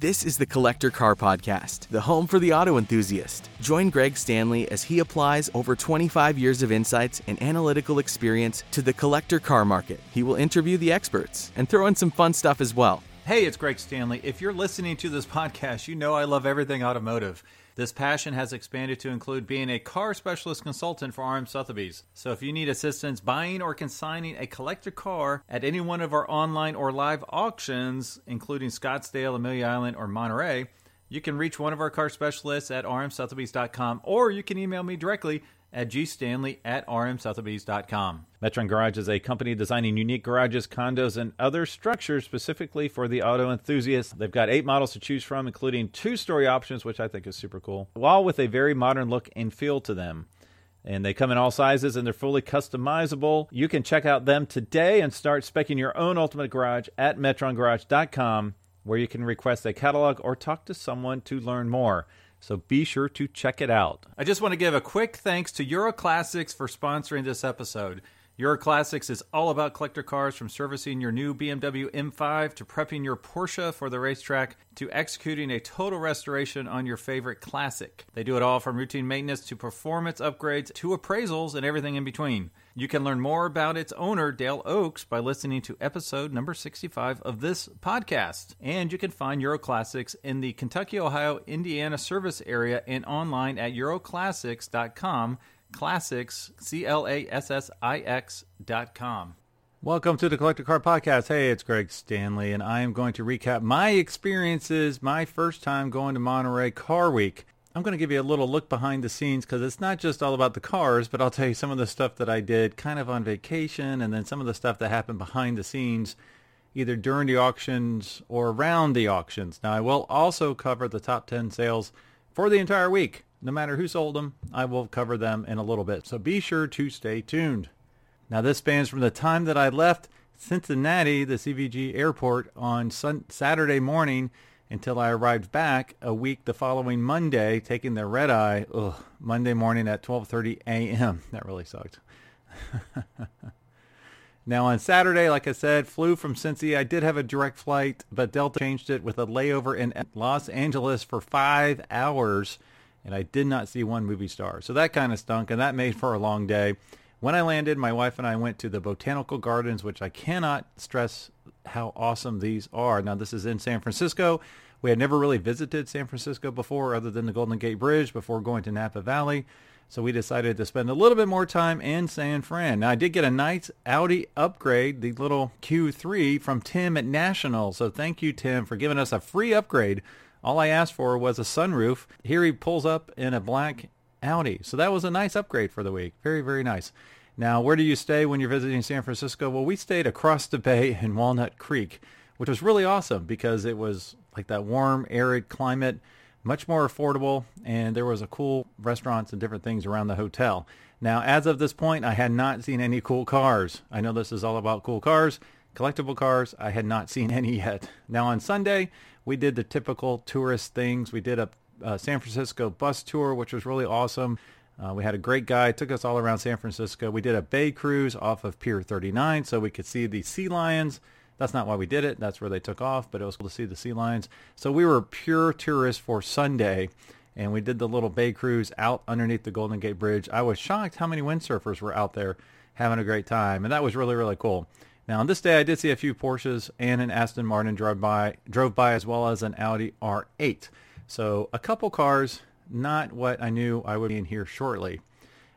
This is the Collector Car Podcast, the home for the auto enthusiast. Join Greg Stanley as he applies over 25 years of insights and analytical experience to the collector car market. He will interview the experts and throw in some fun stuff as well. Hey, it's Greg Stanley. If you're listening to this podcast, you know I love everything automotive. This passion has expanded to include being a car specialist consultant for RM Sotheby's. So if you need assistance buying or consigning a collector car at any one of our online or live auctions, including Scottsdale, Amelia Island, or Monterey, you can reach one of our car specialists at rmsotheby's.com or you can email me directly at gstanley at rmsotheby's.com. Metron Garage is a company designing unique garages, condos, and other structures specifically for the auto enthusiast. They've got eight models to choose from, including two story options, which I think is super cool, while with a very modern look and feel to them. And they come in all sizes and they're fully customizable. You can check out them today and start specking your own ultimate garage at metrongarage.com, where you can request a catalog or talk to someone to learn more. So be sure to check it out. I just want to give a quick thanks to Euro Classics for sponsoring this episode. Euro Classics is all about collector cars from servicing your new BMW M5 to prepping your Porsche for the racetrack to executing a total restoration on your favorite classic. They do it all from routine maintenance to performance upgrades to appraisals and everything in between. You can learn more about its owner, Dale Oaks, by listening to episode number 65 of this podcast. And you can find Euro Classics in the Kentucky, Ohio, Indiana service area and online at euroclassix.com classics, C L A S S I X dot com. Welcome to the Collector Car Podcast. Hey, it's Greg Stanley, and I am going to recap my experiences, my first time going to Monterey Car Week. I'm going to give you a little look behind the scenes because it's not just all about the cars, but I'll tell you some of the stuff that I did kind of on vacation and then some of the stuff that happened behind the scenes either during the auctions or around the auctions. Now, I will also cover the top 10 sales for the entire week. No matter who sold them, I will cover them in a little bit. So be sure to stay tuned. Now this spans from the time that I left Cincinnati, the CVG airport, on sun- Saturday morning until I arrived back a week the following Monday, taking the red eye. Ugh, Monday morning at 12:30 a.m. That really sucked. now on Saturday, like I said, flew from Cincy. I did have a direct flight, but Delta changed it with a layover in Los Angeles for five hours and I did not see one movie star. So that kind of stunk, and that made for a long day. When I landed, my wife and I went to the Botanical Gardens, which I cannot stress how awesome these are. Now, this is in San Francisco. We had never really visited San Francisco before other than the Golden Gate Bridge before going to Napa Valley. So we decided to spend a little bit more time in San Fran. Now, I did get a nice Audi upgrade, the little Q3 from Tim at National. So thank you, Tim, for giving us a free upgrade all I asked for was a sunroof. Here he pulls up in a black Audi. So that was a nice upgrade for the week. Very, very nice. Now, where do you stay when you're visiting San Francisco? Well, we stayed across the bay in Walnut Creek, which was really awesome because it was like that warm, arid climate, much more affordable, and there was a cool restaurants and different things around the hotel. Now, as of this point, I had not seen any cool cars. I know this is all about cool cars, collectible cars. I had not seen any yet. Now, on Sunday, we did the typical tourist things. We did a, San Francisco bus tour, which was really awesome. Uh, we had a great guy, took us all around San Francisco. We did a bay cruise off of Pier 39 so we could see the sea lions. That's not why we did it. That's where they took off, but it was cool to see the sea lions. So we were pure tourists for Sunday, and we did the little bay cruise out underneath the Golden Gate Bridge. I was shocked how many windsurfers were out there having a great time, and that was really, really cool. Now, on this day, I did see a few Porsches and an Aston Martin drove by, drove by as well as an Audi R8. So a couple cars, not what I knew I would be in here shortly.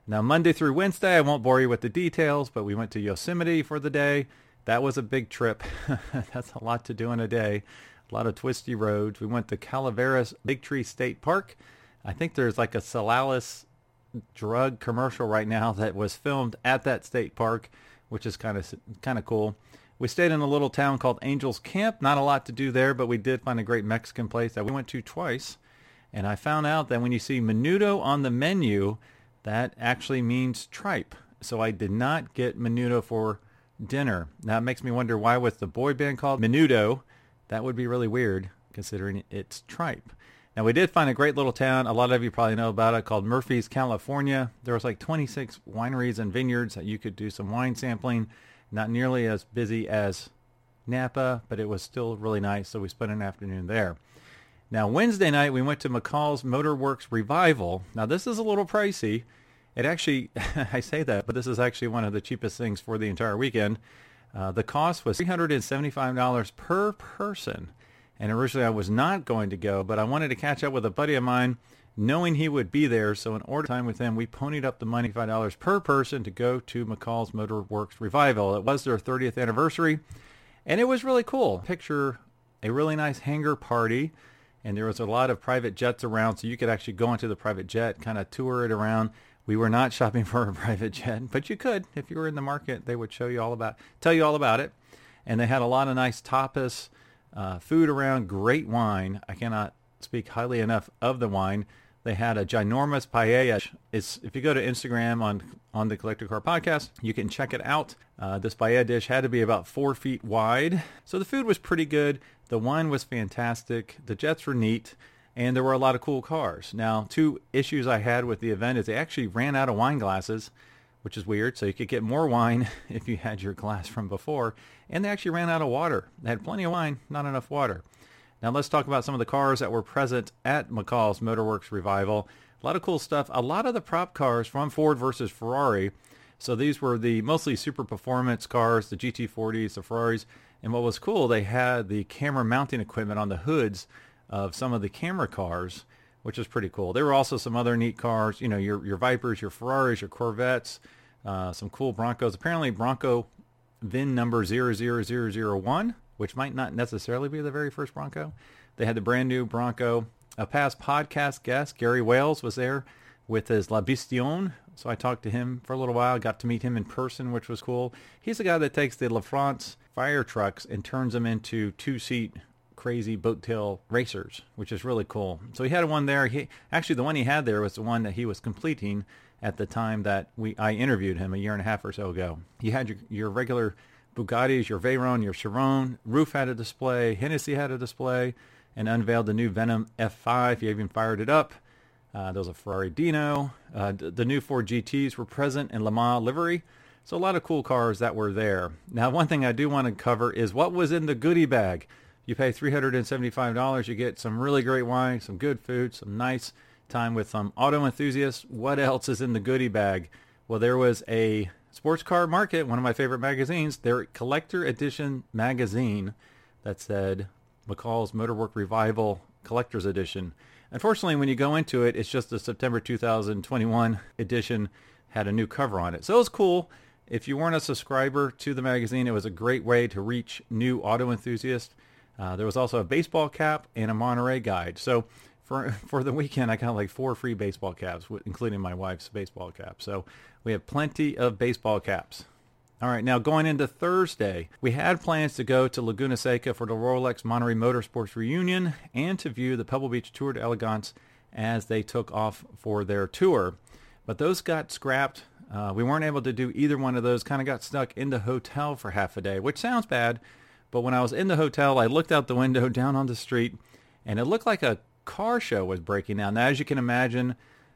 Now, Monday through Wednesday, I won't bore you with the details, but we went to Yosemite for the day. That was a big trip. That's a lot to do in a day. A lot of twisty roads. We went to Calaveras Big Tree State Park. I think there's like a Cialis drug commercial right now that was filmed at that state park which is kind of kind of cool. We stayed in a little town called Angels Camp. Not a lot to do there, but we did find a great Mexican place that we went to twice. And I found out that when you see menudo on the menu, that actually means tripe. So I did not get menudo for dinner. Now it makes me wonder why was the boy band called Menudo? That would be really weird considering it's tripe. Now we did find a great little town. A lot of you probably know about it called Murphy's, California. There was like 26 wineries and vineyards that you could do some wine sampling. Not nearly as busy as Napa, but it was still really nice. So we spent an afternoon there. Now, Wednesday night, we went to McCall's Motorworks Revival. Now, this is a little pricey. It actually, I say that, but this is actually one of the cheapest things for the entire weekend. Uh, the cost was $375 per person. And originally I was not going to go, but I wanted to catch up with a buddy of mine knowing he would be there. So in order time with him, we ponied up the money, $5 per person to go to McCall's Motorworks Revival. It was their 30th anniversary, and it was really cool. Picture a really nice hangar party, and there was a lot of private jets around, so you could actually go into the private jet, kind of tour it around. We were not shopping for a private jet, but you could if you were in the market. They would show you all about, tell you all about it, and they had a lot of nice tapas, uh, food around, great wine. I cannot speak highly enough of the wine. They had a ginormous paella. It's if you go to Instagram on on the Collector Car Podcast, you can check it out. Uh, this paella dish had to be about four feet wide, so the food was pretty good. The wine was fantastic. The jets were neat, and there were a lot of cool cars. Now, two issues I had with the event is they actually ran out of wine glasses, which is weird. So you could get more wine if you had your glass from before, and they actually ran out of water. They had plenty of wine, not enough water. Now let's talk about some of the cars that were present at McCall's Motorworks Revival. A lot of cool stuff. A lot of the prop cars from Ford versus Ferrari. So these were the mostly super performance cars, the GT40s, the Ferraris. And what was cool, they had the camera mounting equipment on the hoods of some of the camera cars, which is pretty cool. There were also some other neat cars, you know, your your Vipers, your Ferraris, your Corvettes, uh, some cool Broncos. Apparently Bronco VIN number 00001 which might not necessarily be the very first Bronco. They had the brand new Bronco. A past podcast guest, Gary Wales, was there with his La Bestioni. So I talked to him for a little while, got to meet him in person, which was cool. He's the guy that takes the LaFrance fire trucks and turns them into two-seat crazy boat tail racers, which is really cool. So he had one there. He actually the one he had there was the one that he was completing at the time that we I interviewed him a year and a half or so ago. He had your, your regular Bugattis, your Veyron, your Chiron. Ruf had a display. Hennessy had a display and unveiled the new Venom F5. He even fired it up. Uh, there was a Ferrari Dino. Uh, the new Ford GTs were present in Le Mans livery. So a lot of cool cars that were there. Now, one thing I do want to cover is what was in the goodie bag. You pay $375. You get some really great wine, some good food, some nice time with some auto enthusiasts. What else is in the goodie bag? Well, there was a Sports Car Market, one of my favorite magazines, their collector edition magazine that said McCall's Motorwork Revival Collector's Edition. Unfortunately, when you go into it, it's just the September 2021 edition had a new cover on it. So it was cool. If you weren't a subscriber to the magazine, it was a great way to reach new auto enthusiasts. Uh, there was also a baseball cap and a Monterey guide. So for for the weekend, I got like four free baseball caps, including my wife's baseball cap. So we have plenty of baseball caps. All right, now going into Thursday, we had plans to go to Laguna Seca for the Rolex Monterey Motorsports reunion and to view the Pebble Beach Tour d'Elegance as they took off for their tour. But those got scrapped. Uh, we weren't able to do either one of those. Kind of got stuck in the hotel for half a day, which sounds bad. But when I was in the hotel, I looked out the window down on the street, and it looked like a car show was breaking out. Now, as you can imagine,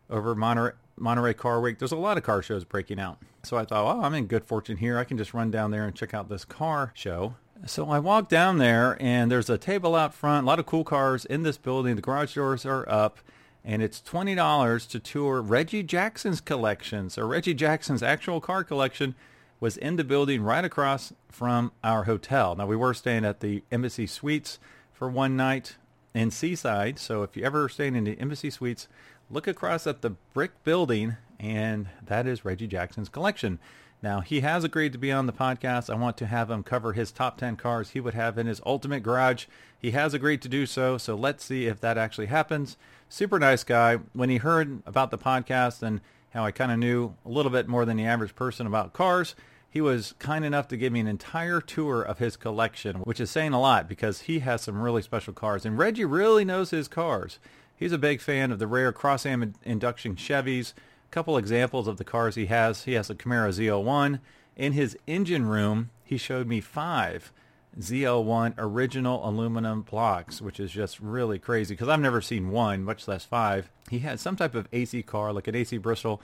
over Monterey, Monterey Car Week, there's a lot of car shows breaking out. So I thought, oh, I'm in good fortune here. I can just run down there and check out this car show. So I walked down there, and there's a table out front, a lot of cool cars in this building. The garage doors are up, and it's $20 to tour Reggie Jackson's collection. So Reggie Jackson's actual car collection was in the building right across from our hotel. Now, we were staying at the Embassy Suites for one night in Seaside. So if you ever staying in the Embassy Suites, look across at the brick building, and that is Reggie Jackson's collection. Now, he has agreed to be on the podcast. I want to have him cover his top 10 cars he would have in his ultimate garage. He has agreed to do so, so let's see if that actually happens. Super nice guy. When he heard about the podcast and how I kind of knew a little bit more than the average person about cars, he was kind enough to give me an entire tour of his collection, which is saying a lot because he has some really special cars. And Reggie really knows his cars. He's a big fan of the rare Cross-Ram induction Chevys. A couple examples of the cars he has. He has a Camaro ZL1. In his engine room, he showed me five ZL1 original aluminum blocks, which is just really crazy because I've never seen one, much less five. He had some type of AC car, like an AC Bristol.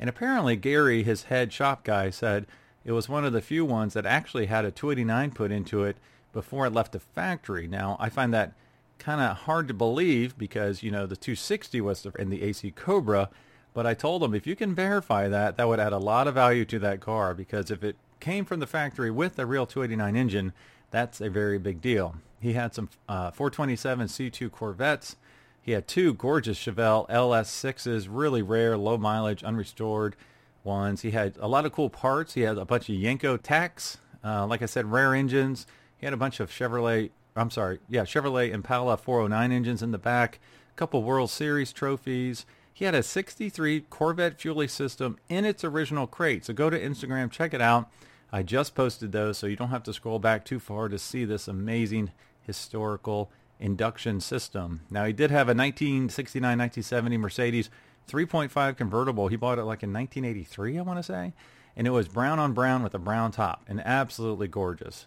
And apparently Gary, his head shop guy, said it was one of the few ones that actually had a 289 put into it before it left the factory. Now, I find that kind of hard to believe because, you know, the 260 was in the AC Cobra. But I told him if you can verify that, that would add a lot of value to that car because if it came from the factory with a real 289 engine, that's a very big deal. He had some uh, 427 C2 Corvettes. He had two gorgeous Chevelle LS6s, really rare, low mileage, unrestored ones. He had a lot of cool parts. He had a bunch of Yenko tacks, uh, like I said, rare engines. He had a bunch of Chevrolet, I'm sorry, yeah, Chevrolet Impala 409 engines in the back, a couple World Series trophies. He had a 63 Corvette Fuelie system in its original crate. So go to Instagram, check it out. I just posted those, so you don't have to scroll back too far to see this amazing historical induction system. Now, he did have a 1969-1970 Mercedes 3.5 convertible. He bought it like in 1983, I want to say. And it was brown on brown with a brown top and absolutely gorgeous.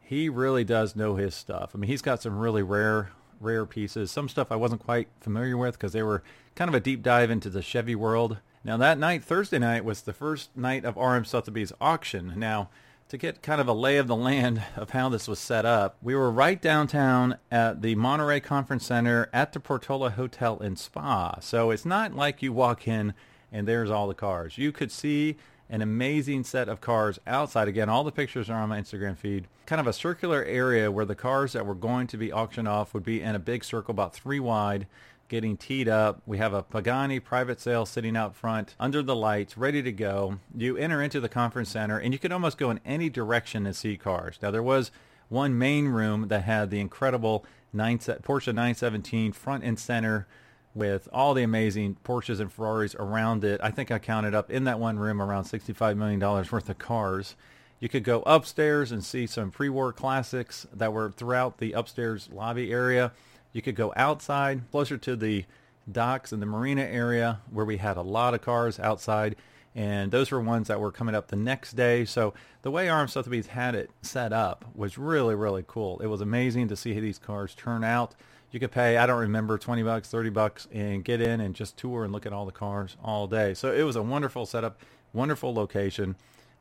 He really does know his stuff. I mean, he's got some really rare, rare pieces. Some stuff I wasn't quite familiar with because they were kind of a deep dive into the Chevy world. Now that night, Thursday night, was the first night of RM Sotheby's auction. Now, to get kind of a lay of the land of how this was set up, we were right downtown at the Monterey Conference Center at the Portola Hotel and Spa. So it's not like you walk in and there's all the cars. You could see an amazing set of cars outside. Again, all the pictures are on my Instagram feed. Kind of a circular area where the cars that were going to be auctioned off would be in a big circle about three wide getting teed up. We have a Pagani private sale sitting out front under the lights, ready to go. You enter into the conference center, and you can almost go in any direction and see cars. Now, there was one main room that had the incredible 9, Porsche 917 front and center with all the amazing Porsches and Ferraris around it. I think I counted up in that one room around $65 million worth of cars. You could go upstairs and see some pre-war classics that were throughout the upstairs lobby area. You could go outside, closer to the docks and the marina area where we had a lot of cars outside. And those were ones that were coming up the next day. So the way RM Sotheby's had it set up was really, really cool. It was amazing to see these cars turn out. You could pay, I don't remember, 20 bucks, 30 bucks and get in and just tour and look at all the cars all day. So it was a wonderful setup, wonderful location.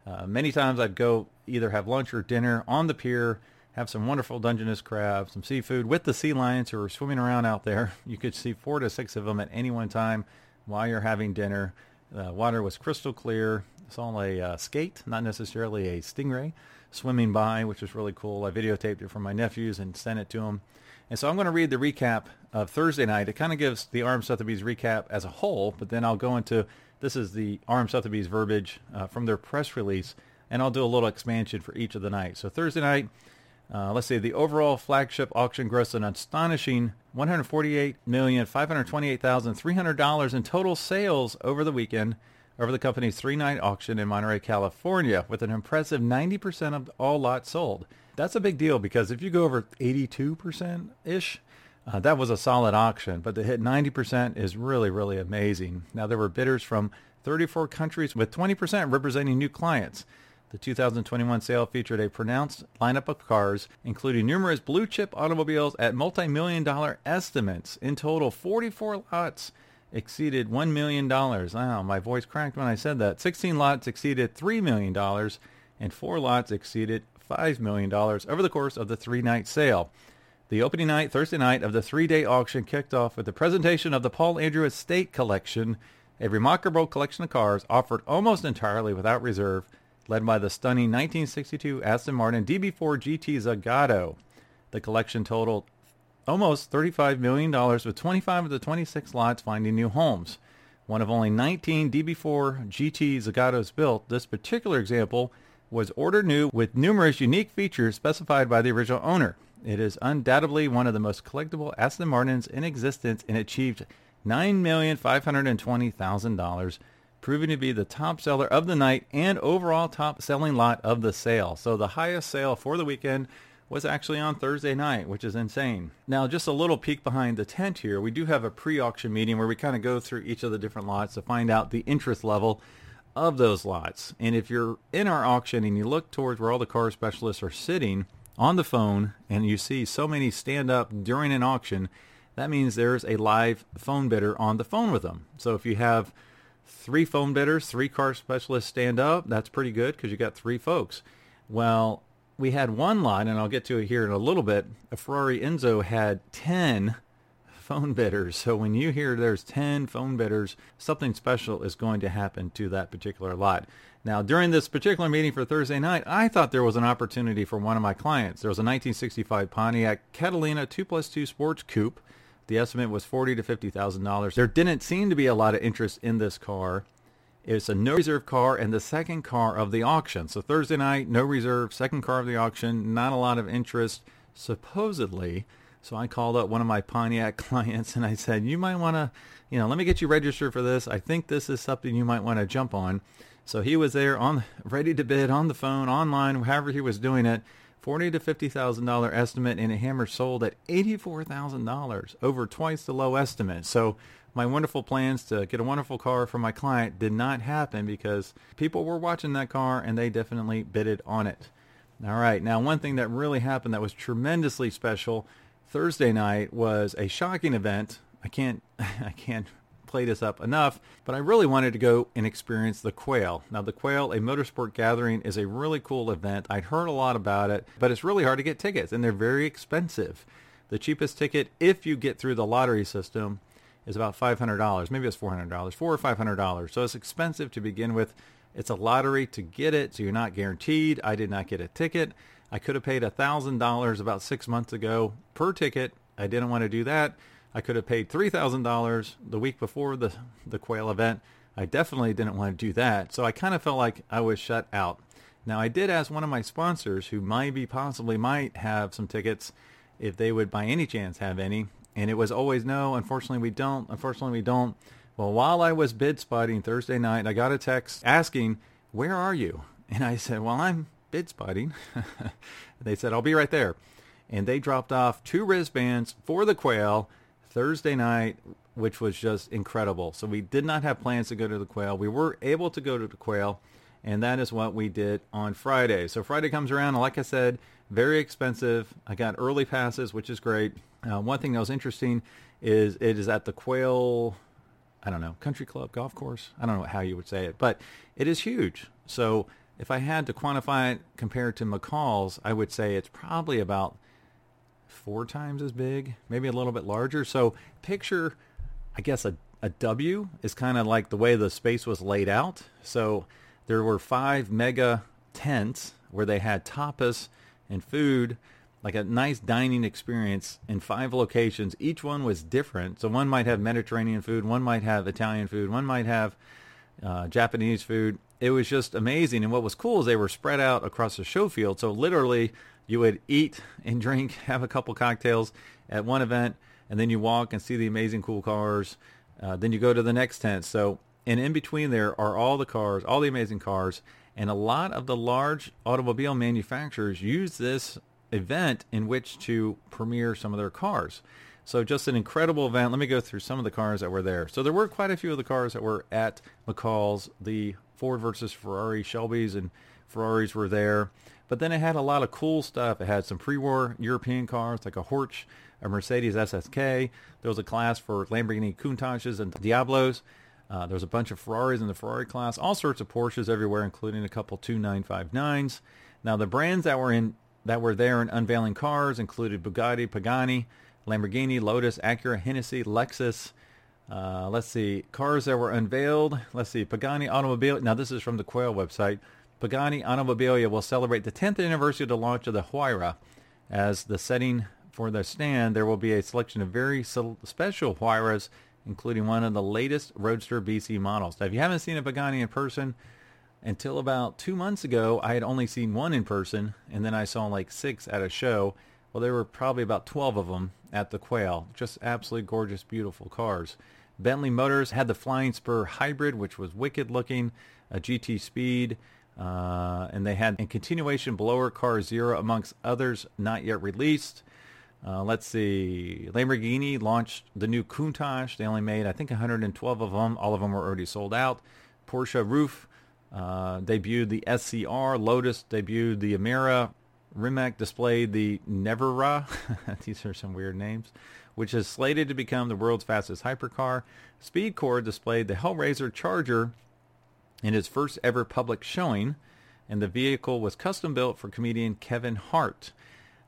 Uh, many times I'd go either have lunch or dinner on the pier have some wonderful Dungeness crab, some seafood with the sea lions who are swimming around out there. You could see four to six of them at any one time while you're having dinner. The water was crystal clear. Saw a uh, skate, not necessarily a stingray, swimming by, which was really cool. I videotaped it for my nephews and sent it to them. And so I'm going to read the recap of Thursday night. It kind of gives the RM Sotheby's recap as a whole, but then I'll go into this is the RM Sotheby's verbiage uh, from their press release, and I'll do a little expansion for each of the nights. So Thursday night, uh, let's see, the overall flagship auction grossed an astonishing $148,528,300 in total sales over the weekend over the company's three-night auction in Monterey, California, with an impressive 90% of all lots sold. That's a big deal because if you go over 82%-ish, uh, that was a solid auction, but to hit 90% is really, really amazing. Now, there were bidders from 34 countries with 20% representing new clients. The 2021 sale featured a pronounced lineup of cars, including numerous blue chip automobiles at multi-million dollar estimates. In total, 44 lots exceeded $1 million. Wow, my voice cracked when I said that. 16 lots exceeded $3 million, and four 4 lots exceeded $5 million over the course of the three-night sale. The opening night, Thursday night, of the three-day auction kicked off with the presentation of the Paul Andrew Estate Collection, a remarkable collection of cars offered almost entirely without reserve led by the stunning 1962 Aston Martin DB4 GT Zagato. The collection totaled almost $35 million with 25 of the 26 lots finding new homes. One of only 19 DB4 GT Zagatos built, this particular example was ordered new with numerous unique features specified by the original owner. It is undoubtedly one of the most collectible Aston Martins in existence and achieved $9,520,000 proving to be the top seller of the night and overall top selling lot of the sale. So the highest sale for the weekend was actually on Thursday night, which is insane. Now, just a little peek behind the tent here. We do have a pre-auction meeting where we kind of go through each of the different lots to find out the interest level of those lots. And if you're in our auction and you look towards where all the car specialists are sitting on the phone and you see so many stand up during an auction, that means there's a live phone bidder on the phone with them. So if you have three phone bidders, three car specialists stand up. That's pretty good because you got three folks. Well, we had one lot, and I'll get to it here in a little bit. A Ferrari Enzo had 10 phone bidders. So when you hear there's 10 phone bidders, something special is going to happen to that particular lot. Now, during this particular meeting for Thursday night, I thought there was an opportunity for one of my clients. There was a 1965 Pontiac Catalina 2 plus 2 Sports Coupe. The estimate was forty to fifty thousand dollars. There didn't seem to be a lot of interest in this car. It's a no reserve car and the second car of the auction. So Thursday night, no reserve, second car of the auction, not a lot of interest, supposedly. So I called up one of my Pontiac clients and I said, you might want to, you know, let me get you registered for this. I think this is something you might want to jump on. So he was there on ready to bid on the phone, online, however he was doing it. Forty to fifty thousand dollar estimate, and a hammer sold at eighty four thousand dollars, over twice the low estimate. So my wonderful plans to get a wonderful car for my client did not happen because people were watching that car and they definitely bidded on it. All right, now one thing that really happened that was tremendously special Thursday night was a shocking event. I can't I can't play this up enough, but I really wanted to go and experience the Quail. Now, the Quail, a motorsport gathering, is a really cool event. I'd heard a lot about it, but it's really hard to get tickets, and they're very expensive. The cheapest ticket, if you get through the lottery system, is about $500. Maybe it's $400, four or $500. So it's expensive to begin with. It's a lottery to get it, so you're not guaranteed. I did not get a ticket. I could have paid $1,000 about six months ago per ticket. I didn't want to do that. I could have paid $3,000 the week before the, the quail event. I definitely didn't want to do that. So I kind of felt like I was shut out. Now I did ask one of my sponsors who might be possibly might have some tickets if they would by any chance have any. And it was always no, unfortunately we don't. Unfortunately we don't. Well, while I was bid spotting Thursday night, I got a text asking, where are you? And I said, well, I'm bid spotting. they said, I'll be right there. And they dropped off two wristbands for the quail Thursday night, which was just incredible. So we did not have plans to go to the Quail. We were able to go to the Quail, and that is what we did on Friday. So Friday comes around, and like I said, very expensive. I got early passes, which is great. Uh, one thing that was interesting is it is at the Quail, I don't know, Country Club Golf Course. I don't know how you would say it, but it is huge. So if I had to quantify it compared to McCall's, I would say it's probably about – four times as big, maybe a little bit larger. So picture, I guess a, a W is kind of like the way the space was laid out. So there were five mega tents where they had tapas and food, like a nice dining experience in five locations. Each one was different. So one might have Mediterranean food, one might have Italian food, one might have uh, Japanese food. It was just amazing. And what was cool is they were spread out across the show field. So literally you would eat and drink, have a couple cocktails at one event, and then you walk and see the amazing cool cars. Uh, then you go to the next tent. So, and in between there are all the cars, all the amazing cars, and a lot of the large automobile manufacturers use this event in which to premiere some of their cars. So just an incredible event. Let me go through some of the cars that were there. So there were quite a few of the cars that were at McCall's. The Ford versus Ferrari Shelbys and Ferraris were there. But then it had a lot of cool stuff. It had some pre-war European cars like a Horch, a Mercedes SSK. There was a class for Lamborghini Countaches and Diablos. Uh, there was a bunch of Ferraris in the Ferrari class, all sorts of Porsches everywhere, including a couple 2959s. Now the brands that were in that were there in unveiling cars included Bugatti, Pagani, Lamborghini, Lotus, Acura, Hennessy, Lexus. Uh, let's see, cars that were unveiled. Let's see, Pagani Automobile. Now this is from the Quail website. Pagani Automobilia will celebrate the 10th anniversary of the launch of the Huayra. As the setting for the stand, there will be a selection of very special Huayras, including one of the latest Roadster BC models. Now, if you haven't seen a Pagani in person, until about two months ago, I had only seen one in person, and then I saw like six at a show. Well, there were probably about 12 of them at the Quail. Just absolutely gorgeous, beautiful cars. Bentley Motors had the Flying Spur Hybrid, which was wicked looking, a GT Speed, uh, and they had in continuation blower car zero amongst others not yet released. Uh, let's see. Lamborghini launched the new Countach. They only made, I think, 112 of them. All of them were already sold out. Porsche Ruf uh, debuted the SCR. Lotus debuted the Emira. Rimac displayed the Nevera. These are some weird names. Which is slated to become the world's fastest hypercar. SpeedKore displayed the Hellraiser Charger in his first ever public showing. and the vehicle was custom built for comedian Kevin Hart.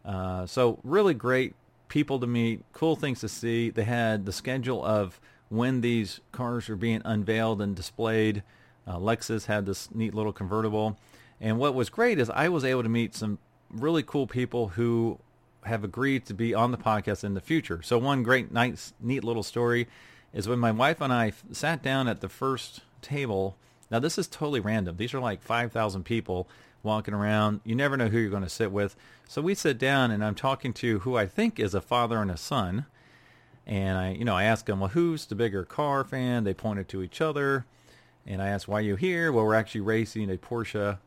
Uh, so really great people to meet, cool things to see. They had the schedule of when these cars were being unveiled and displayed. Uh, Lexus had this neat little convertible. And what was great is I was able to meet some really cool people who have agreed to be on the podcast in the future. So one great, nice, neat little story is when my wife and I sat down at the first table. Now this is totally random. These are like 5,000 people walking around. You never know who you're going to sit with. So we sit down and I'm talking to who I think is a father and a son. And I, you know, I ask them, well, who's the bigger car fan? They pointed to each other. And I asked, why are you here? Well, we're actually racing a Porsche,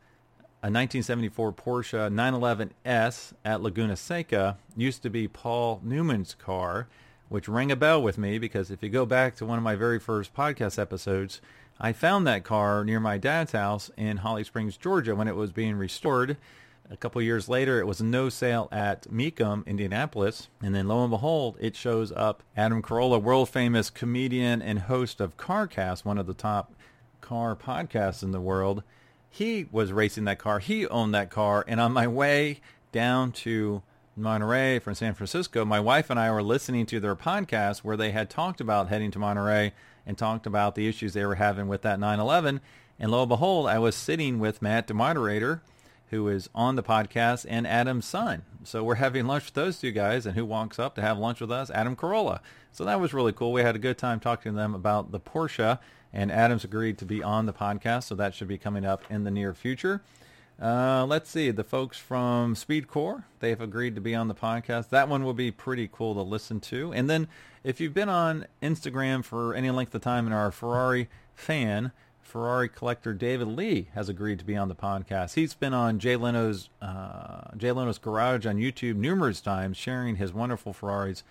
a 1974 Porsche 911S at Laguna Seca. Used to be Paul Newman's car, which rang a bell with me because if you go back to one of my very first podcast episodes, I found that car near my dad's house in Holly Springs, Georgia, when it was being restored. A couple years later, it was no sale at Mecum, Indianapolis, and then lo and behold, it shows up. Adam Carolla, world famous comedian and host of CarCast, one of the top car podcasts in the world. He was racing that car. He owned that car, and on my way down to Monterey from San Francisco, my wife and I were listening to their podcast where they had talked about heading to Monterey and talked about the issues they were having with that 911. And lo and behold, I was sitting with Matt, the moderator, who is on the podcast, and Adam's son. So we're having lunch with those two guys, and who walks up to have lunch with us? Adam Carolla. So that was really cool. We had a good time talking to them about the Porsche, and Adam's agreed to be on the podcast, so that should be coming up in the near future. Uh, let's see, the folks from SpeedKore, they've agreed to be on the podcast. That one will be pretty cool to listen to. And then if you've been on Instagram for any length of time and are a Ferrari fan, Ferrari collector David Lee has agreed to be on the podcast. He's been on Jay Leno's uh, Jay Leno's Garage on YouTube numerous times, sharing his wonderful Ferraris.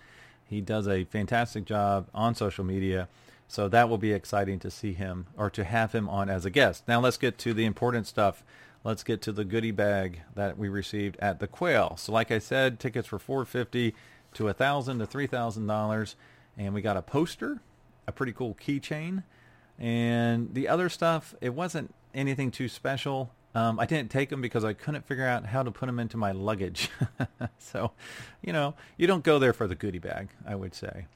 He does a fantastic job on social media, so that will be exciting to see him or to have him on as a guest. Now let's get to the important stuff let's get to the goodie bag that we received at the Quail. So like I said, tickets were 450 to a thousand to three thousand dollars, and we got a poster, a pretty cool keychain, and the other stuff. It wasn't anything too special. Um, I didn't take them because I couldn't figure out how to put them into my luggage. so, you know, you don't go there for the goodie bag, I would say.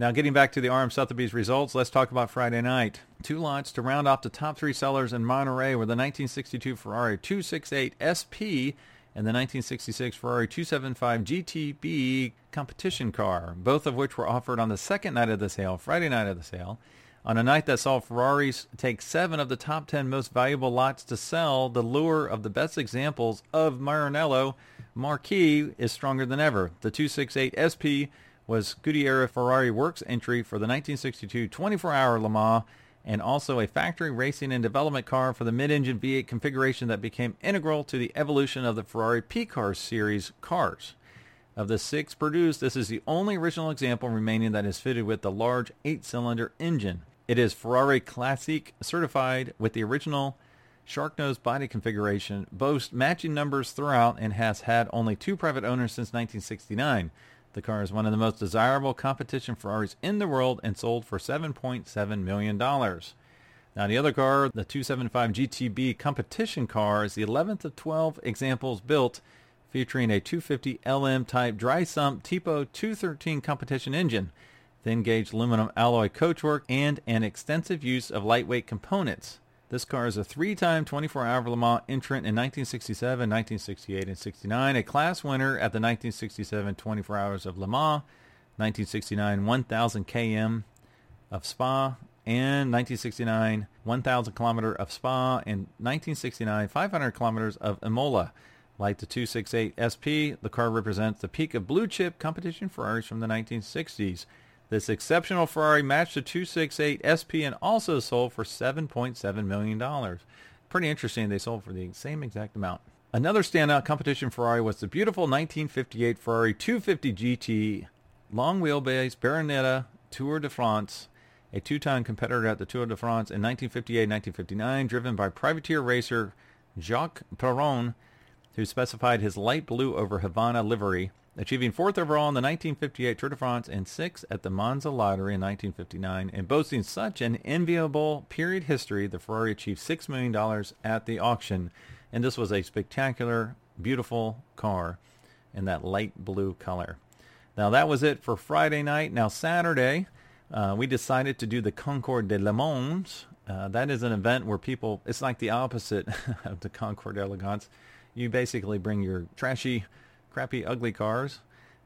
Now, getting back to the RM Sotheby's results, let's talk about Friday night. Two lots to round off the top three sellers in Monterey were the 1962 Ferrari 268 SP and the 1966 Ferrari 275 GTB competition car, both of which were offered on the second night of the sale, Friday night of the sale. On a night that saw Ferraris take seven of the top 10 most valuable lots to sell, the lure of the best examples of Maranello marquee is stronger than ever. The 268 SP was Scuderia Ferrari Works entry for the 1962 24-hour Le Mans and also a factory racing and development car for the mid-engine V8 configuration that became integral to the evolution of the Ferrari P-Car series cars. Of the six produced, this is the only original example remaining that is fitted with the large eight-cylinder engine. It is Ferrari Classic certified with the original shark nose body configuration, boasts matching numbers throughout, and has had only two private owners since 1969. The car is one of the most desirable competition Ferraris in the world and sold for $7.7 million. Now the other car, the 275 GTB competition car, is the 11th of 12 examples built featuring a 250 LM type dry sump Tipo 213 competition engine, thin gauge aluminum alloy coachwork, and an extensive use of lightweight components. This car is a three-time 24-hour Le Mans entrant in 1967, 1968, and 69, a class winner at the 1967 24 Hours of Le Mans, 1969 1000 km of Spa, and 1969 1000 kilometer of Spa, and 1969 500 kilometers of Imola. Like the 268 SP, the car represents the peak of blue chip competition Ferraris from the 1960s. This exceptional Ferrari matched the 268 SP and also sold for $7.7 million. Pretty interesting. They sold for the same exact amount. Another standout competition Ferrari was the beautiful 1958 Ferrari 250 GT long wheelbase Berlinetta Tour de France, a two-time competitor at the Tour de France in 1958-1959, driven by privateer racer Jacques Perron, who specified his light blue over Havana livery achieving fourth overall in the 1958 Tour de France and sixth at the Monza Lottery in 1959. And boasting such an enviable period history, the Ferrari achieved $6 million at the auction. And this was a spectacular, beautiful car in that light blue color. Now that was it for Friday night. Now Saturday, uh, we decided to do the Concours d'LeMons. Uh, that is an event where people, it's like the opposite of the Concours d'Elegance. You basically bring your trashy, crappy, ugly cars.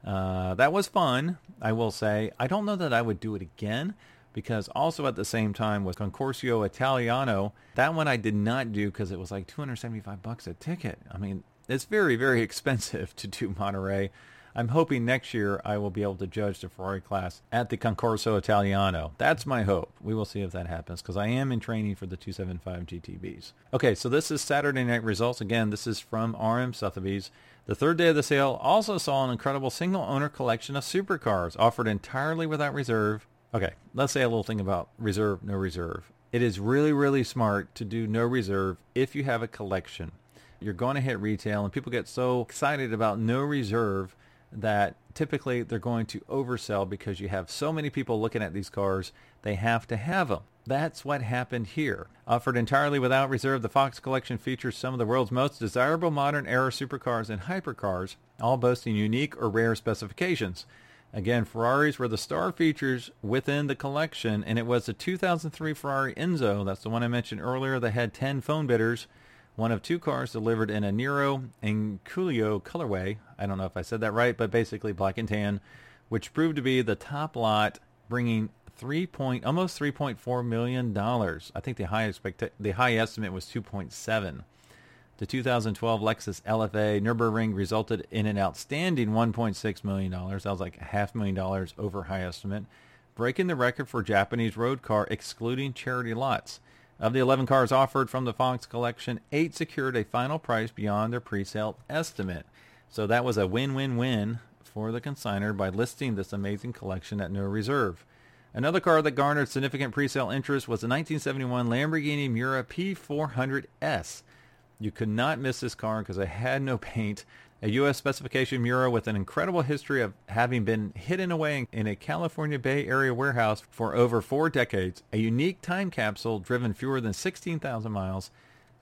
Uh, that was fun, I will say. I don't know that I would do it again because also at the same time with Concorso Italiano, that one I did not do because it was like 275 bucks a ticket. I mean, it's very, very expensive to do Monterey. I'm hoping next year I will be able to judge the Ferrari class at the Concorso Italiano. That's my hope. We will see if that happens because I am in training for the 275 GTBs. Okay, so this is Saturday night results. Again, this is from RM Sotheby's. The third day of the sale also saw an incredible single owner collection of supercars offered entirely without reserve. Okay, let's say a little thing about reserve, no reserve. It is really, really smart to do no reserve if you have a collection. You're going to hit retail and people get so excited about no reserve that typically they're going to oversell because you have so many people looking at these cars, they have to have them. That's what happened here. Offered entirely without reserve, the Fox collection features some of the world's most desirable modern era supercars and hypercars, all boasting unique or rare specifications. Again, Ferraris were the star features within the collection, and it was the 2003 Ferrari Enzo, that's the one I mentioned earlier, that had 10 phone bidders one of two cars delivered in a Nero and Coolio colorway. I don't know if I said that right, but basically black and tan, which proved to be the top lot, bringing three point almost three point four million dollars. I think the high expect the high estimate was two point seven. The 2012 Lexus LFA Nürburgring resulted in an outstanding 1.6 million dollars. That was like a half million dollars over high estimate, breaking the record for Japanese road car excluding charity lots. Of the 11 cars offered from the Fox collection, eight secured a final price beyond their pre-sale estimate. So that was a win-win-win for the consigner by listing this amazing collection at no reserve. Another car that garnered significant pre-sale interest was the 1971 Lamborghini Miura P400S. You could not miss this car because it had no paint a U.S. specification Miura with an incredible history of having been hidden away in a California Bay Area warehouse for over four decades, a unique time capsule driven fewer than 16,000 miles,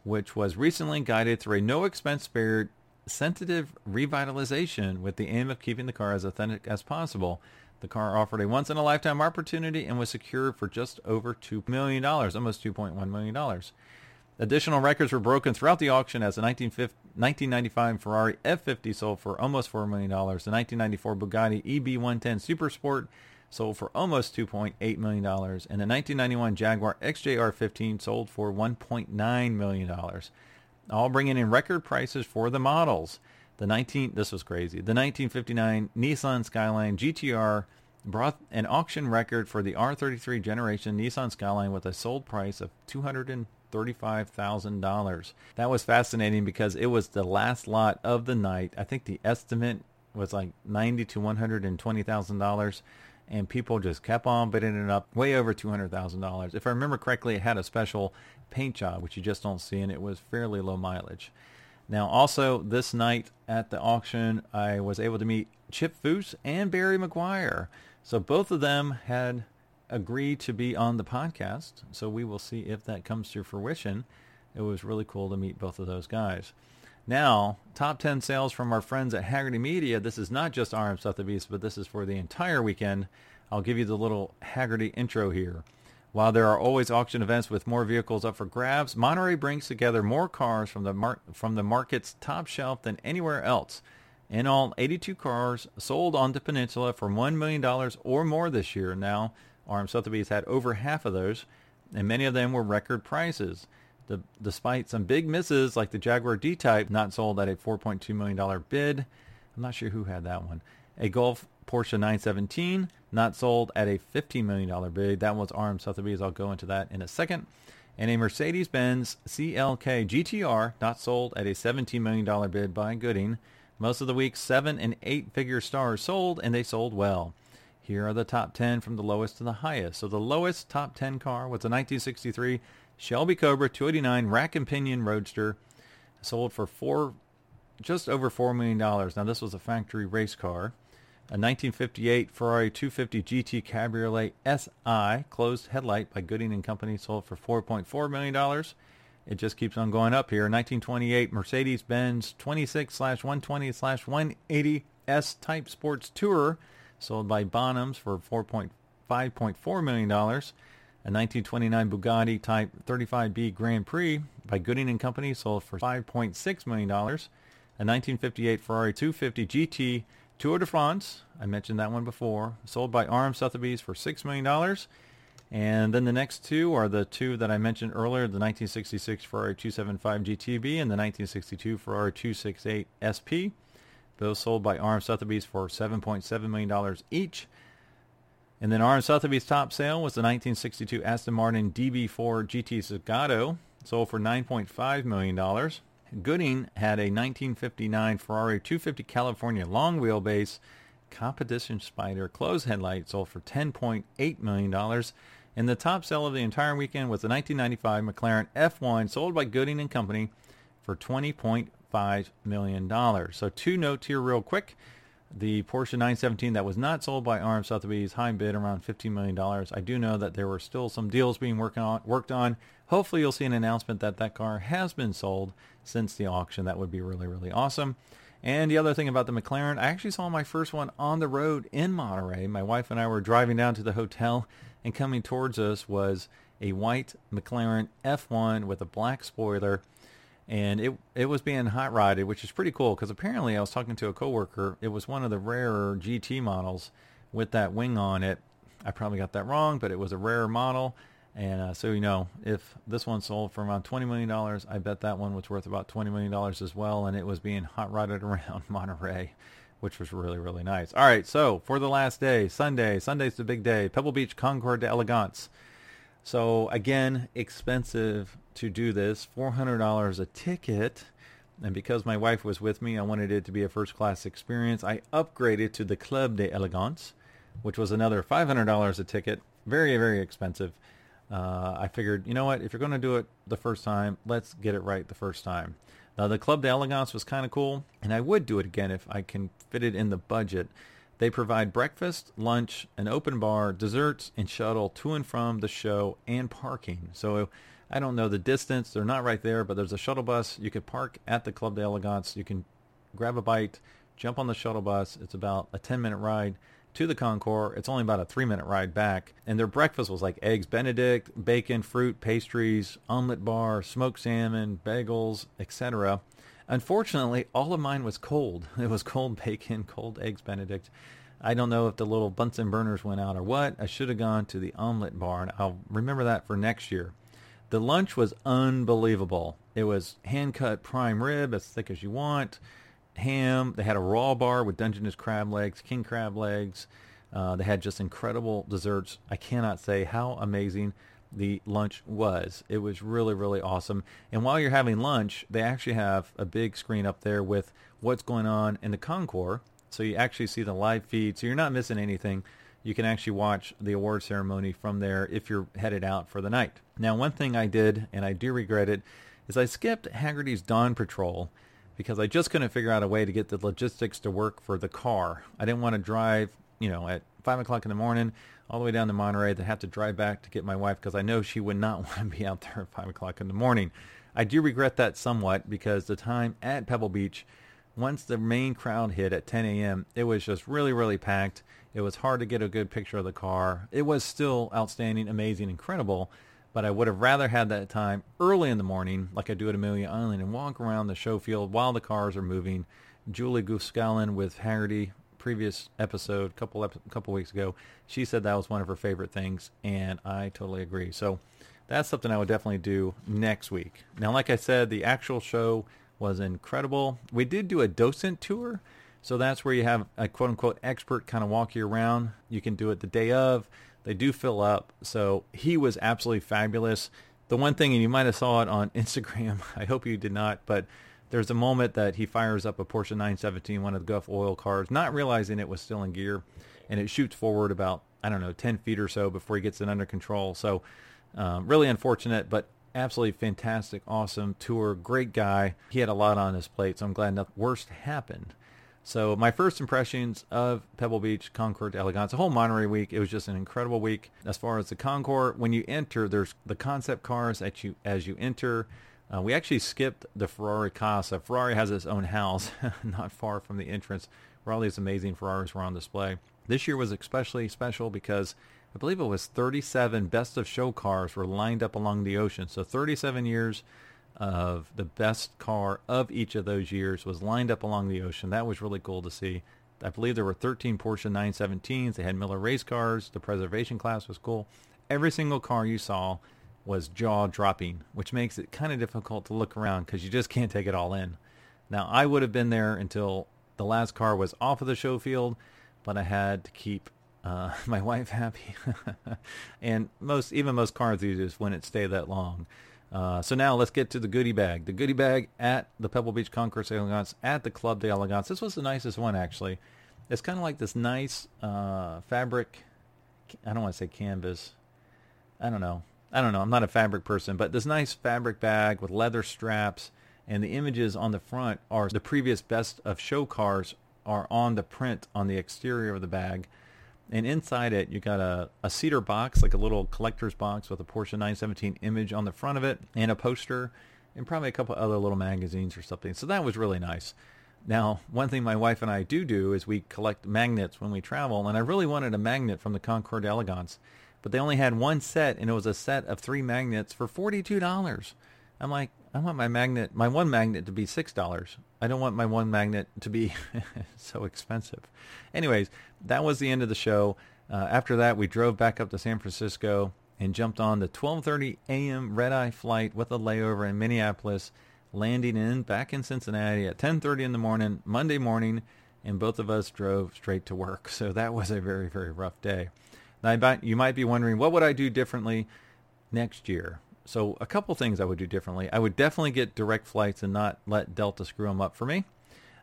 which was recently guided through a no-expense spared sensitive revitalization with the aim of keeping the car as authentic as possible. The car offered a once-in-a-lifetime opportunity and was secured for just over $2 million, almost $2.1 million. Additional records were broken throughout the auction as the 1995 Ferrari F50 sold for almost $4 million. The 1994 Bugatti EB110 Supersport sold for almost $2.8 million. And the 1991 Jaguar XJR15 sold for $1.9 million. All bringing in record prices for the models. The 19 this was crazy. The 1959 Nissan Skyline GTR brought an auction record for the R33 generation Nissan Skyline with a sold price of 200 $35,000. That was fascinating because it was the last lot of the night. I think the estimate was like 90 to $120,000 and people just kept on bidding it up way over $200,000. If I remember correctly, it had a special paint job, which you just don't see, and it was fairly low mileage. Now, also this night at the auction, I was able to meet Chip Foose and Barry Meguiar. So both of them had agree to be on the podcast. So we will see if that comes to fruition. It was really cool to meet both of those guys. Now, top 10 sales from our friends at Hagerty Media. This is not just RM Sotheby's, but this is for the entire weekend. I'll give you the little Hagerty intro here. While there are always auction events with more vehicles up for grabs, Monterey brings together more cars from the mar- from the market's top shelf than anywhere else. In all, 82 cars sold on the peninsula for $1 million or more this year. Now, RM Sotheby's had over half of those, and many of them were record prices. The, despite some big misses like the Jaguar D-Type not sold at a $4.2 million bid. I'm not sure who had that one. A Gulf Porsche 917 not sold at a $15 million bid. That was RM Sotheby's. I'll go into that in a second. And a Mercedes-Benz CLK GTR not sold at a $17 million bid by Gooding. Most of the week, seven and eight figure stars sold, and they sold well. Here are the top 10 from the lowest to the highest. So the lowest top 10 car was a 1963 Shelby Cobra 289 rack and pinion roadster sold for four, just over $4 million. Now this was a factory race car. A 1958 Ferrari 250 GT Cabriolet SI closed headlight by Gooding and Company sold for $4.4 million. It just keeps on going up here. 1928 Mercedes-Benz 26 slash 120 slash 180 S Type Sports Tourer sold by Bonhams for 4.5.4 million dollars. A 1929 Bugatti Type 35B Grand Prix by Gooding and Company sold for 5.6 million dollars. A 1958 Ferrari 250 GT Tour de France, I mentioned that one before, sold by RM Sotheby's for $6 million. And then the next two are the two that I mentioned earlier, the 1966 Ferrari 275 GTB and the 1962 Ferrari 268 SP. Those sold by RM Sotheby's for $7.7 million each. And then RM Sotheby's top sale was the 1962 Aston Martin DB4 GT Zagato, sold for $9.5 million. Gooding had a 1959 Ferrari 250 California long wheelbase competition spider closed headlight sold for $10.8 million. And the top sale of the entire weekend was the 1995 McLaren F1 sold by Gooding and Company for $20.5 million. So two notes here real quick. The Porsche 917 that was not sold by RM Sotheby's high bid around $15 million. I do know that there were still some deals being on, worked on. Hopefully you'll see an announcement that that car has been sold since the auction. That would be really, really awesome. And the other thing about the McLaren, I actually saw my first one on the road in Monterey. My wife and I were driving down to the hotel and coming towards us was a white McLaren F1 with a black spoiler and it it was being hot rodded, which is pretty cool because apparently I was talking to a coworker. It was one of the rarer GT models with that wing on it. I probably got that wrong, but it was a rarer model. And uh, so you know, if this one sold for around twenty million dollars, I bet that one was worth about twenty million dollars as well. And it was being hot rodded around Monterey, which was really really nice. All right, so for the last day, Sunday. Sunday's the big day. Pebble Beach Concours d'Elegance. So again, expensive to do this, $400 a ticket. And because my wife was with me, I wanted it to be a first class experience. I upgraded to the Club d'Elegance, which was another $500 a ticket. Very, very expensive. Uh, I figured, you know what, if you're going to do it the first time, let's get it right the first time. Now, the Club d'Elegance was kind of cool, and I would do it again if I can fit it in the budget. They provide breakfast, lunch, an open bar, desserts, and shuttle to and from the show and parking. So I don't know the distance. They're not right there, but there's a shuttle bus. You could park at the Club d'Elegance. You can grab a bite, jump on the shuttle bus. It's about a 10-minute ride to the Concours. It's only about a three-minute ride back. And their breakfast was like eggs Benedict, bacon, fruit, pastries, omelet bar, smoked salmon, bagels, etc. Unfortunately, all of mine was cold. It was cold bacon, cold eggs Benedict. I don't know if the little Bunsen burners went out or what. I should have gone to the omelet bar, and I'll remember that for next year. The lunch was unbelievable. It was hand cut prime rib, as thick as you want, ham. They had a raw bar with Dungeness crab legs, king crab legs. Uh, they had just incredible desserts. I cannot say how amazing the lunch was. It was really, really awesome. And while you're having lunch, they actually have a big screen up there with what's going on in the Concours. So you actually see the live feed. So you're not missing anything. You can actually watch the award ceremony from there if you're headed out for the night. Now, one thing I did, and I do regret it, is I skipped Hagerty's Dawn Patrol because I just couldn't figure out a way to get the logistics to work for the car. I didn't want to drive, you know, at 5 o'clock in the morning all the way down to Monterey to have to drive back to get my wife because I know she would not want to be out there at 5 o'clock in the morning. I do regret that somewhat because the time at Pebble Beach, once the main crowd hit at 10 a.m., it was just really, really packed. It was hard to get a good picture of the car. It was still outstanding, amazing, incredible, but I would have rather had that time early in the morning, like I do at Amelia Island, and walk around the show field while the cars are moving. Julie Gooskalen with Hagerty previous episode, couple couple weeks ago, she said that was one of her favorite things, and I totally agree. So that's something I would definitely do next week. Now, like I said, the actual show was incredible. We did do a docent tour, so that's where you have a quote unquote expert kind of walk you around. You can do it the day of. They do fill up, so he was absolutely fabulous. The one thing, and you might have saw it on Instagram. I hope you did not, but there's a moment that he fires up a Porsche 917, one of the Gulf oil cars, not realizing it was still in gear, and it shoots forward about I don't know 10 feet or so before he gets it under control. So um, really unfortunate, but absolutely fantastic, awesome tour. Great guy. He had a lot on his plate, so I'm glad nothing worst happened. So my first impressions of Pebble Beach Concours d'Elegance, the whole Monterey week, it was just an incredible week. As far as the Concours, when you enter, there's the concept cars that you as you enter. Uh, we actually skipped the Ferrari Casa. Ferrari has its own house not far from the entrance where all these amazing Ferraris were on display. This year was especially special because I believe it was 37 best of show cars were lined up along the ocean. So 37 years of the best car of each of those years was lined up along the ocean. That was really cool to see. I believe there were 13 Porsche 917s. They had Miller race cars. The preservation class was cool. Every single car you saw was jaw dropping, which makes it kind of difficult to look around because you just can't take it all in. Now, I would have been there until the last car was off of the show field, but I had to keep uh, my wife happy, and most even most car enthusiasts wouldn't stay that long. Uh, so now let's get to the goodie bag. The goodie bag at the Pebble Beach Concours Elegance at the Club d'Elegance. This was the nicest one actually. It's kind of like this nice uh, fabric. I don't want to say canvas. I don't know. I don't know. I'm not a fabric person, but this nice fabric bag with leather straps and the images on the front are the previous best of show cars are on the print on the exterior of the bag. And inside it, you got a, a cedar box, like a little collector's box with a Porsche 917 image on the front of it and a poster and probably a couple other little magazines or something. So that was really nice. Now, one thing my wife and I do do is we collect magnets when we travel, and I really wanted a magnet from the Concours d'Elegance, but they only had one set, and it was a set of three magnets for $42. I'm like, I want my magnet, my one magnet to be $6. I don't want my one magnet to be so expensive. Anyways, that was the end of the show. Uh, after that, we drove back up to San Francisco and jumped on the 12:30 a.m. red-eye flight with a layover in Minneapolis, landing in back in Cincinnati at 10:30 in the morning Monday morning, and both of us drove straight to work. So that was a very very rough day. Now you might be wondering what would I do differently next year. So a couple things I would do differently. I would definitely get direct flights and not let Delta screw them up for me.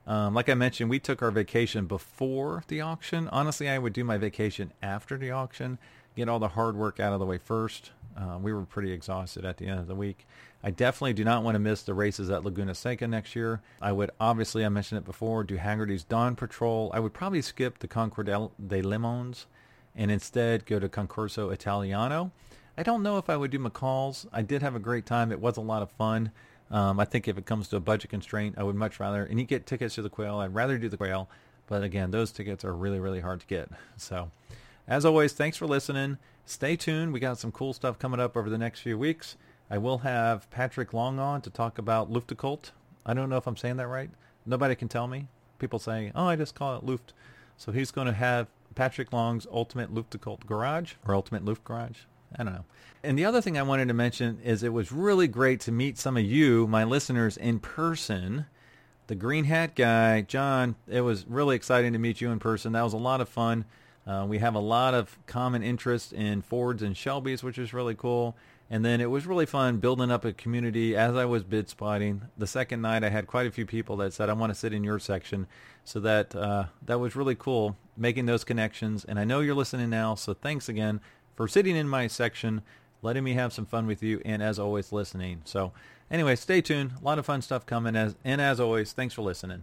Um, like I mentioned, we took our vacation before the auction. Honestly, I would do my vacation after the auction, get all the hard work out of the way first. Uh, we were pretty exhausted at the end of the week. I definitely do not want to miss the races at Laguna Seca next year. I would obviously, I mentioned it before, do Hagerty's Dawn Patrol. I would probably skip the Concours d'LeMons and instead go to Concorso Italiano. I don't know if I would do McCall's. I did have a great time. It was a lot of fun. Um, I think if it comes to a budget constraint, I would much rather, and you get tickets to the Quail, I'd rather do the Quail. But again, those tickets are really, really hard to get. So, as always, thanks for listening. Stay tuned. We got some cool stuff coming up over the next few weeks. I will have Patrick Long on to talk about Luftgekühlt. I don't know if I'm saying that right. Nobody can tell me. People say, oh, I just call it Luft. So he's going to have Patrick Long's Ultimate Luftgekühlt Garage or Ultimate Luft Garage. I don't know. And the other thing I wanted to mention is it was really great to meet some of you, my listeners, in person. The green hat guy, John, it was really exciting to meet you in person. That was a lot of fun. Uh, we have a lot of common interest in Fords and Shelbys, which is really cool. And then it was really fun building up a community as I was bid spotting. The second night, I had quite a few people that said, "I want to sit in your section," so that uh, that was really cool making those connections. And I know you're listening now, so thanks again for sitting in my section, letting me have some fun with you, and as always, listening. So, anyway, stay tuned. A lot of fun stuff coming. As and as always, thanks for listening.